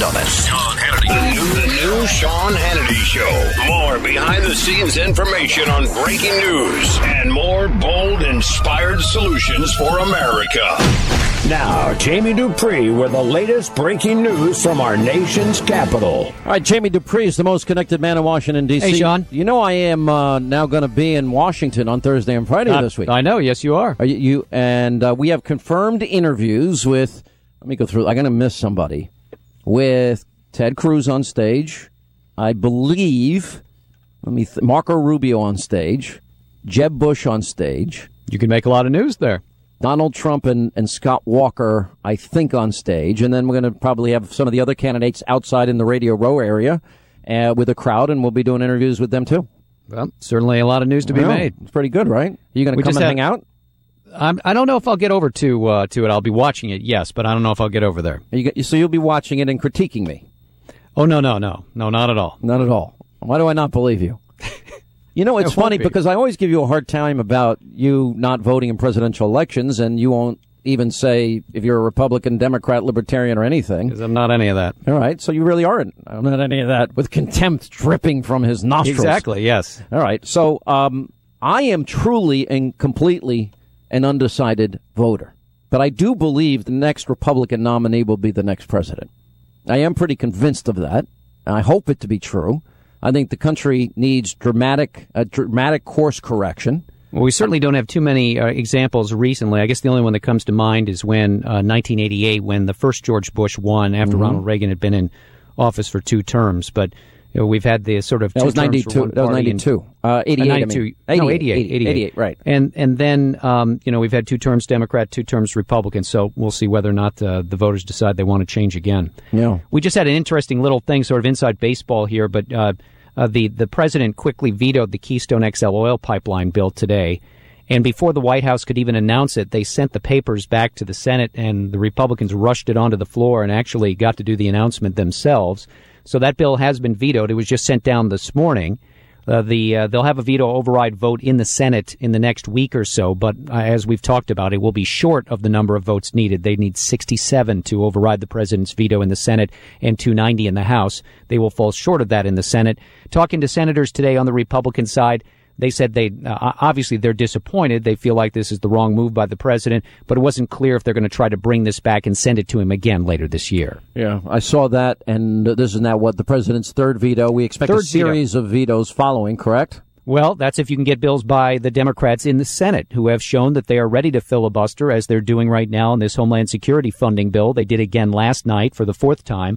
end of it. Sean Hannity. The new, the new Sean Hannity Show. More behind the scenes information on breaking news and more bold, inspired solutions for America. Now, Jamie Dupree with the latest breaking news from our nation's capital. All right, Jamie Dupree is the most connected man in Washington, D.C. Hey, Sean. You know I am uh, now going to be in Washington on Thursday and Friday Uh, this week. I know. Yes, you are. Are you, you and uh, we have confirmed interviews with. Let me go through. I'm going to miss somebody with Ted Cruz on stage. I believe. Let me. Th- Marco Rubio on stage. Jeb Bush on stage. You can make a lot of news there. Donald Trump and, and Scott Walker, I think, on stage. And then we're going to probably have some of the other candidates outside in the Radio Row area uh, with a crowd, and we'll be doing interviews with them too. Well, certainly a lot of news to be Well, made. It's pretty good, right? Are you going to come and had- hang out? I'm, I don't know if I'll get over to uh, to it. I'll be watching it, yes, but I don't know if I'll get over there. You, so you'll be watching it and critiquing me? Oh no, no, no, no, not at all. Not at all. Why do I not believe you? You know, it's It funny be. because I always give you a hard time about you not voting in presidential elections, and you won't even say if you're a Republican, Democrat, Libertarian, or anything. 'Cause I'm not any of that. All right, so you really aren't. I'm not any of that. With contempt dripping from his nostrils. Exactly. Yes. All right. So um, I am truly and completely an undecided voter. But I do believe the next Republican nominee will be the next president. I am pretty convinced of that. And I hope it to be true. I think the country needs dramatic, a dramatic course correction. Well, we certainly don't have too many uh, examples recently. I guess the only one that comes to mind is when uh, 1988, when the first George Bush won after Mm-hmm. Ronald Reagan had been in office for two terms. But you know, we've had the sort of That two was 92. one That was and- 92. Uh, 88. Uh, I 92. mean. no, 88, 88, 88, right. And and then um, you know we've had two terms Democrat, two terms Republican. So we'll see whether or not uh, the voters decide they want to change again. Yeah. We just had an interesting little thing, sort of inside baseball here, but uh, uh, the the president quickly vetoed the Keystone XL oil pipeline bill today. And before the White House could even announce it, they sent the papers back to the Senate, and the Republicans rushed it onto the floor and actually got to do the announcement themselves. So that bill has been vetoed. It was just sent down this morning. Uh, the uh, they'll have a veto override vote in the Senate in the next week or so, but uh, as we've talked about, it will be short of the number of votes needed. They need 67 to override the president's veto in the Senate and 290 in the House. They will fall short of that in the Senate. Talking to senators today on the Republican side, they said they uh, obviously they're disappointed. They feel like this is the wrong move by the president, but it wasn't clear if they're going to try to bring this back and send it to him again later this year. Yeah, I saw that, and this is now what the president's third veto. We expect a Third veto. series of vetoes following. Correct? Well, that's if you can get bills by the Democrats in the Senate who have shown that they are ready to filibuster as they're doing right now in this Homeland Security funding bill. They did again last night for the fourth time.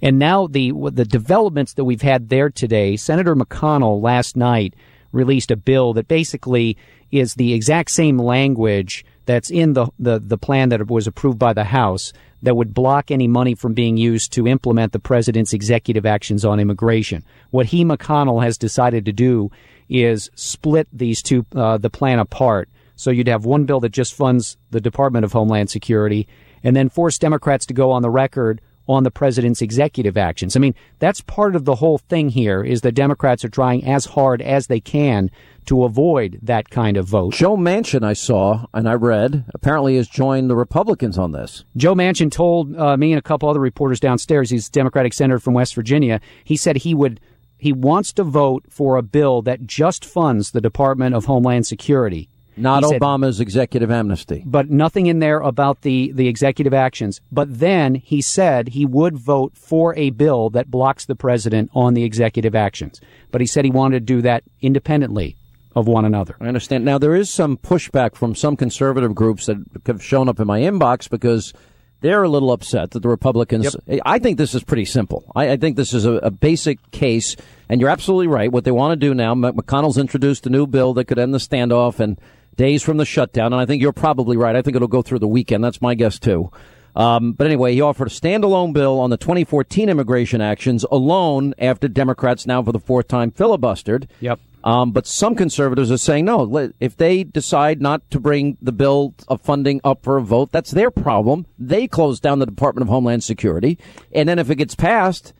And now the the developments that we've had there today, Senator McConnell last night released a bill that basically is the exact same language that's in the, the, the plan that was approved by the House that would block any money from being used to implement the president's executive actions on immigration. What he, McConnell, has decided to do is split these two, uh, the plan apart. So you'd have one bill that just funds the Department of Homeland Security and then force Democrats to go on the record on the president's executive actions. I mean, that's part of the whole thing here is the Democrats are trying as hard as they can to avoid that kind of vote. Joe Manchin, I saw and I read, apparently has joined the Republicans on this. Joe Manchin told uh, me and a couple other reporters downstairs, he's a Democratic senator from West Virginia, he said he would he wants to vote for a bill that just funds the Department of Homeland Security. Not He said- Obama's executive amnesty. but nothing in there about the, the executive actions. But then he said he would vote for a bill that blocks the president on the executive actions. But he said he wanted to do that independently of one another. I understand. Now, there is some pushback from some conservative groups that have shown up in my inbox because they're a little upset that the Republicans. I think this is pretty simple. I, I think this is a, a basic case, and you're absolutely right. What they want to do now, McConnell's introduced a new bill that could end the standoff and days from the shutdown, and I think you're probably right. I think it'll go through the weekend. That's my guess, too. Um, but anyway, he offered a standalone bill on the 2014 immigration actions alone after Democrats now for the fourth time filibustered. Yep. Um, but some conservatives are saying no. If they decide not to bring the bill of funding up for a vote, that's their problem. They close down the Department of Homeland Security, and then if it gets passed,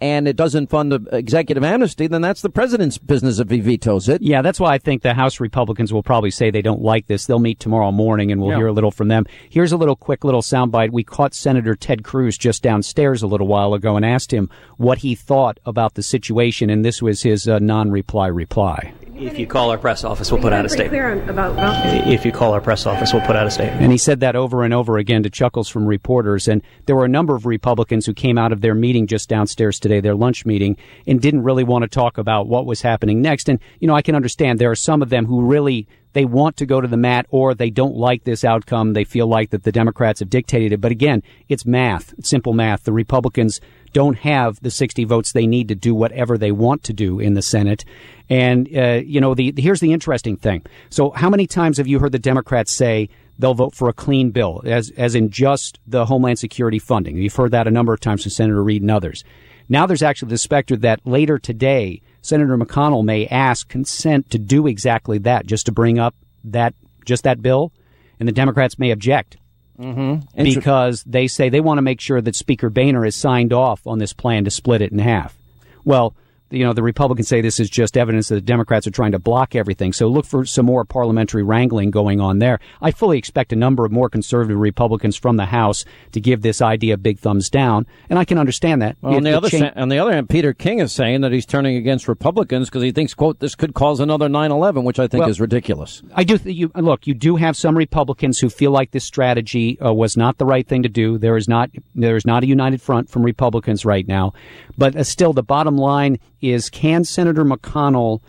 and it doesn't fund the executive amnesty, then that's the president's business if he vetoes it. Yeah, that's why I think the House Republicans will probably say they don't like this. They'll meet tomorrow morning and we'll yeah. hear a little from them. Here's a little quick little soundbite. We caught Senator Ted Cruz just downstairs a little while ago and asked him what he thought about the situation, and this was his uh, non reply reply. If you call our press office, we'll put out a statement. If you call our press office, we'll put out a statement. And he said that over and over again to chuckles from reporters. And there were a number of Republicans who came out of their meeting just downstairs today, their lunch meeting, and didn't really want to talk about what was happening next. And, you know, I can understand there are some of them who really they want to go to the mat or they don't like this outcome. They feel like that the Democrats have dictated it. But again, it's math, it's simple math. The Republicans don't have the 60 votes they need to do whatever they want to do in the Senate. And, uh, you know, the, here's the interesting thing. So how many times have you heard the Democrats say they'll vote for a clean bill, as, as in just the Homeland Security funding? You've heard that a number of times from Senator Reid and others. Now there's actually the specter that later today, Senator McConnell may ask consent to do exactly that, just to bring up that, just that bill, and the Democrats may object. Mm-hmm. Because they say they want to make sure that Speaker Boehner has signed off on this plan to split it in half. Well, you know, the Republicans say this is just evidence that the Democrats are trying to block everything. So look for some more parliamentary wrangling going on there. I fully expect a number of more conservative Republicans from the House to give this idea a big thumbs down, and I can understand that. Well, on the other cha- on the other hand, Peter King is saying that he's turning against Republicans because he thinks, "quote this could cause another 9/11," which I think well, is ridiculous. I do. Th- you, look, you do have some Republicans who feel like this strategy uh, was not the right thing to do. There is not there is not a united front from Republicans right now, but uh, still, the bottom line is can Senator McConnell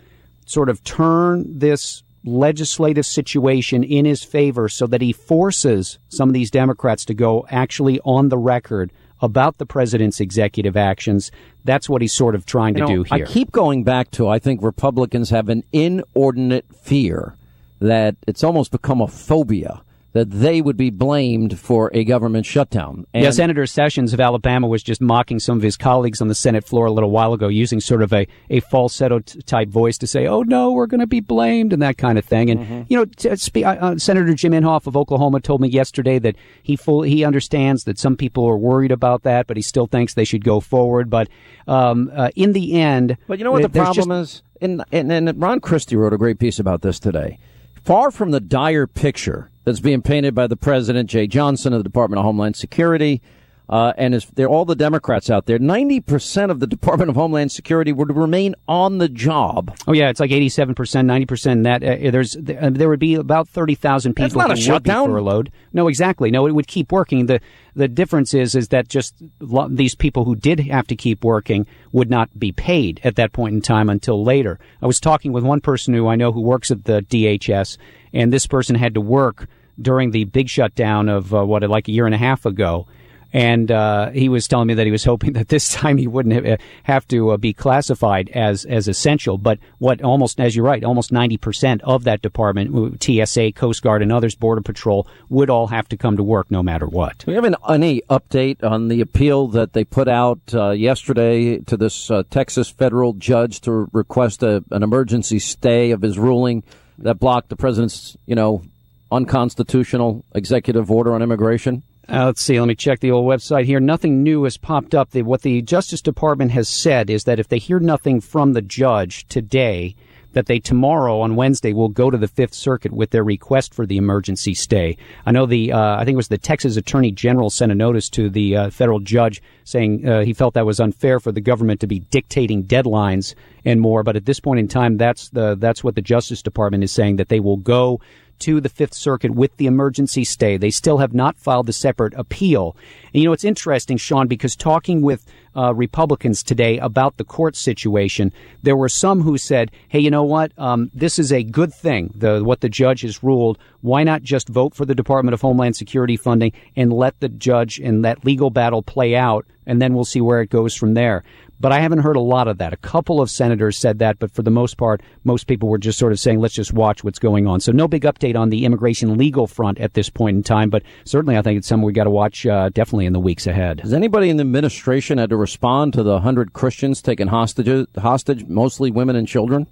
sort of turn this legislative situation in his favor so that he forces some of these Democrats to go actually on the record about the president's executive actions. That's what he's sort of trying to know, do here. I keep going back to I think Republicans have an inordinate fear that it's almost become a phobia that they would be blamed for a government shutdown. And yeah, Senator Sessions of Alabama was just mocking some of his colleagues on the Senate floor a little while ago, using sort of a, a falsetto type voice to say, oh no, we're going to be blamed and that kind of thing. And, mm-hmm. you know, t- spe- uh, uh, Senator Jim Inhofe of Oklahoma told me yesterday that he full, he understands that some people are worried about that, but he still thinks they should go forward. But um, uh, in the end. But you know what the problem just, is? And, and, and Ron Christie wrote a great piece about this today. Far from the dire picture that's being painted by the president, Jeh Johnson of the Department of Homeland Security, uh, and is, they're all the Democrats out there. Ninety percent of the Department of Homeland Security would remain on the job. Oh yeah, it's like eighty-seven percent, ninety percent. That uh, there's uh, there would be about thirty thousand people That's not who a shutdown. would be furloughed. No, exactly. No, it would keep working. the The difference is is that just lo- these people who did have to keep working would not be paid at that point in time until later. I was talking with one person who I know who works at the DHS, and this person had to work during the big shutdown of uh, what like a year and a half ago. And uh, he was telling me that he was hoping that this time he wouldn't have, to uh, be classified as as essential. But what almost, as you're right, almost 90 percent of that department, TSA, Coast Guard, and others, Border Patrol, would all have to come to work no matter what. Do we have an, any update on the appeal that they put out uh, yesterday to this uh, Texas federal judge to request a, an emergency stay of his ruling that blocked the president's, you know, unconstitutional executive order on immigration? Uh, let's see. Let me check the old website here. Nothing new has popped up. The, what the Justice Department has said is that if they hear nothing from the judge today, that they tomorrow on Wednesday will go to the Fifth Circuit with their request for the emergency stay. I know the uh, I think it was the Texas Attorney General sent a notice to the uh, federal judge saying uh, he felt that was unfair for the government to be dictating deadlines and more. But at this point in time, that's the that's what the Justice Department is saying that they will go to the Fifth Circuit with the emergency stay. They still have not filed the separate appeal. And you know, it's interesting, Sean, because talking with uh, Republicans today about the court situation, there were some who said, "Hey, you know what? Um, this is a good thing. The what the judge has ruled. Why not just vote for the Department of Homeland Security funding and let the judge and that legal battle play out, and then we'll see where it goes from there." But I haven't heard a lot of that. A couple of senators said that, but for the most part, most people were just sort of saying, let's just watch what's going on. So no big update on the immigration legal front at this point in time, but certainly I think it's something we got to watch uh, definitely in the weeks ahead. Has anybody in the administration had to respond to the 100 Christians taken hostage, hostage mostly women and children?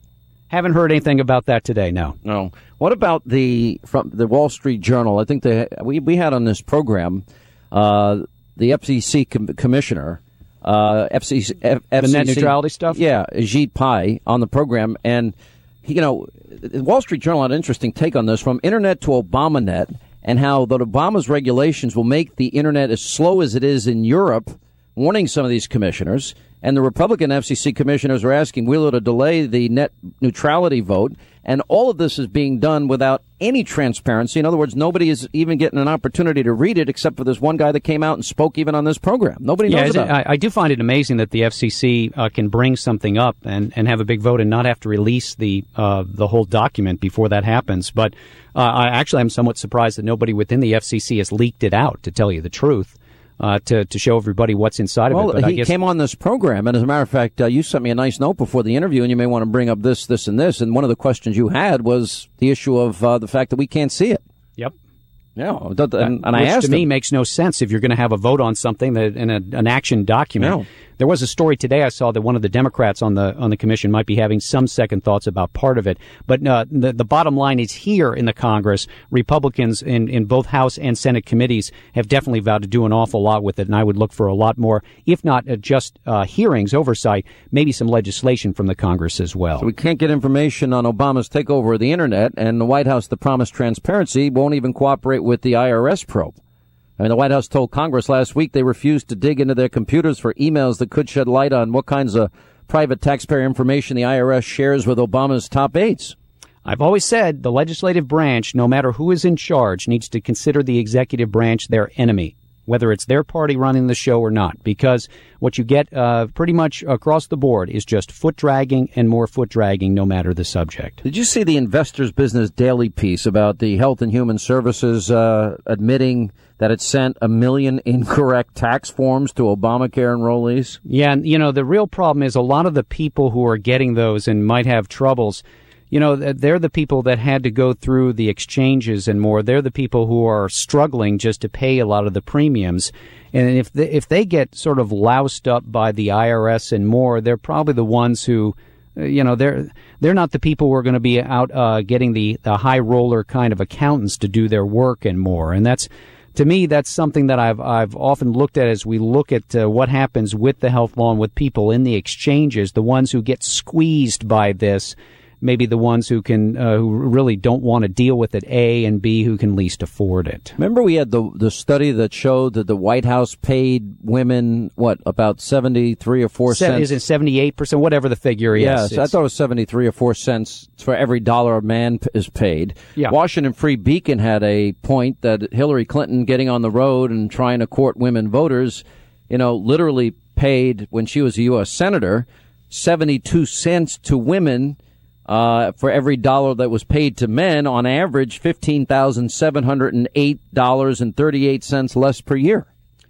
Haven't heard anything about that today. No. No. What about the from the Wall Street Journal? I think they we we had on this program uh, the FCC com- commissioner uh, FCC, F- FCC, the net neutrality stuff. Yeah, Ajit Pai on the program, and you know, the Wall Street Journal had an interesting take on this from internet to ObamaNet, and how that Obama's regulations will make the internet as slow as it is in Europe, warning some of these commissioners. And the Republican FCC commissioners are asking Wheeler to delay the net neutrality vote. And all of this is being done without any transparency. In other words, nobody is even getting an opportunity to read it except for this one guy that came out and spoke even on this program. Nobody knows yeah, about it. I, I, do find it amazing that the FCC uh, can bring something up and, and have a big vote and not have to release the uh, the whole document before that happens. But uh, I actually am somewhat surprised that nobody within the FCC has leaked it out, to tell you the truth uh, to to show everybody what's inside well, of it. But he guess... came on this program, and as a matter of fact, uh, you sent me a nice note before the interview, and you may want to bring up this, this, and this. And one of the questions you had was the issue of uh, the fact that we can't see it. Yep. Yeah, and, and I asked to me him, makes no sense if you're going to have a vote on something that in a, an action document. There was a story today I saw that one of the Democrats on the on the commission might be having some second thoughts about part of it. But uh, the the bottom line is here in the Congress, Republicans in in both House and Senate committees have definitely vowed to do an awful lot with it, and I would look for a lot more, if not uh, just uh, hearings, oversight, maybe some legislation from the Congress as well. So we can't get information on Obama's takeover of the internet, and the White House, the promised transparency, won't even cooperate with the IRS probe. I mean, the White House told Congress last week they refused to dig into their computers for emails that could shed light on what kinds of private taxpayer information the IRS shares with Obama's top aides. I've always said the legislative branch, no matter who is in charge, needs to consider the executive branch their enemy whether it's their party running the show or not, because what you get uh, pretty much across the board is just foot dragging and more foot dragging, no matter the subject. Did you see the Investors Business Daily piece about the Health and Human Services uh, admitting that it sent a million incorrect tax forms to Obamacare enrollees? Yeah, and you know the real problem is a lot of the people who are getting those and might have troubles you know, they're the people that had to go through the exchanges and more. They're the people who are struggling just to pay a lot of the premiums. And if they, if they get sort of loused up by the IRS and more, they're probably the ones who, uh, you know, they're they're not the people who are going to be out uh, getting the the high roller kind of accountants to do their work and more. And that's to me, that's something that I've I've often looked at as we look at uh, what happens with the health law and with people in the exchanges, the ones who get squeezed by this maybe the ones who can uh, who really don't want to deal with it a and b who can least afford it. Remember we had the the study that showed that the white house paid women what about 73 or 4 cents? is it 78% whatever the figure is. Yes i thought it was 73 or 4 cents for every dollar a man is paid. Yeah. washington free beacon had a point that hillary clinton getting on the road and trying to court women voters you know literally paid when she was a u.s senator 72 cents to women uh, for every dollar that was paid to men, on average, $15,708.38 less per year.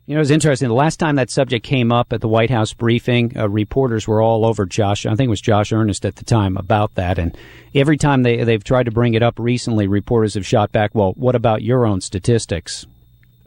You know, it's interesting. The last time that subject came up at the White House briefing, uh, reporters were all over Josh. I think it was Josh Earnest at the time about that. And every time they, they've tried to bring it up recently, reporters have shot back, well, what about your own statistics?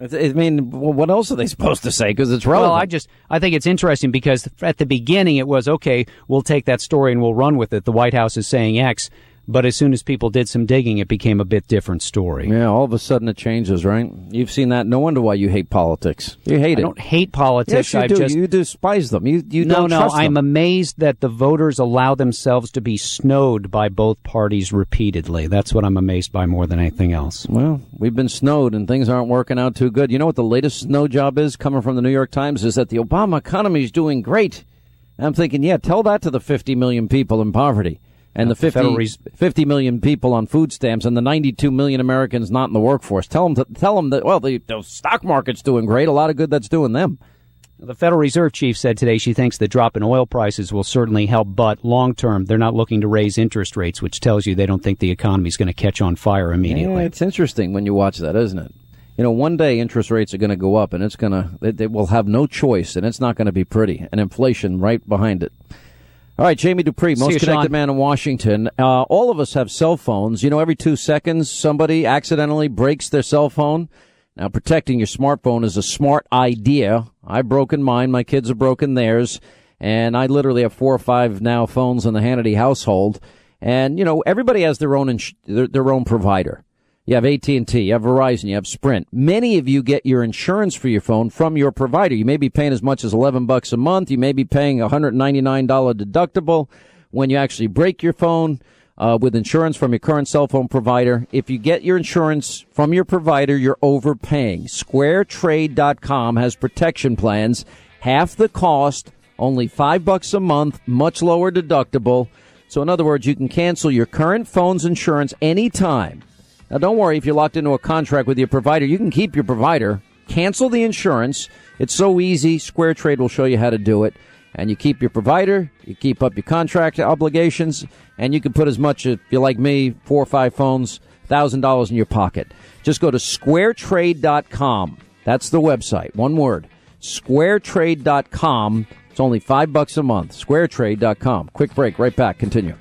I mean, what else are they supposed to say? Because it's relevant. Well, I just I think it's interesting because at the beginning it was okay. We'll take that story and we'll run with it. The White House is saying X, but as soon as people did some digging, it became a bit different story. Yeah, all of a sudden it changes, right? You've seen that. No wonder why you hate politics. You hate I it. I don't hate politics. Yes, you I do. Just, you despise them. You you no, don't no. trust them. I'm amazed that the voters allow themselves to be snowed by both parties repeatedly. That's what I'm amazed by more than anything else. Well, we've been snowed and things aren't working out too good. You know what the latest snow job is coming from the New York Times is that the Obama economy is doing great. I'm thinking, yeah, tell that to the 50 million people in poverty and the 50, Res- 50 million people on food stamps and the 92 million Americans not in the workforce. Tell them, to, tell them that, well, the, the stock market's doing great. A lot of good that's doing them. The Federal Reserve chief said today she thinks the drop in oil prices will certainly help, but long term, they're not looking to raise interest rates, which tells you they don't think the economy is going to catch on fire immediately. Yeah, it's interesting when you watch that, isn't it? You know, one day interest rates are going to go up, and it's going to, they, they will have no choice, and it's not going to be pretty, and inflation right behind it. All right, Jamie Dupree, most you, connected Sean. man in Washington. Uh, all of us have cell phones. You know, every two seconds somebody accidentally breaks their cell phone. Now, protecting your smartphone is a smart idea. I've broken mine. My kids have broken theirs. And I literally have four or five now phones in the Hannity household. And, you know, everybody has their own, ins- their, their own provider. You have AT&T, you have Verizon, you have Sprint. Many of you get your insurance for your phone from your provider. You may be paying as much as 11 bucks a month. You may be paying a $199 deductible when you actually break your phone uh, with insurance from your current cell phone provider. If you get your insurance from your provider, you're overpaying. SquareTrade.com has protection plans, half the cost, only five bucks a month, much lower deductible. So in other words, you can cancel your current phone's insurance anytime. Now don't worry if you're locked into a contract with your provider, you can keep your provider, cancel the insurance. It's so easy. Square Trade will show you how to do it and you keep your provider, you keep up your contract obligations, and you can put as much, if you're like me, four or five phones, thousand dollars in your pocket. Just go to squaretrade.com. That's the website. One word. Squaretrade.com. It's only five bucks a month. Squaretrade.com. Quick break. Right back. Continue.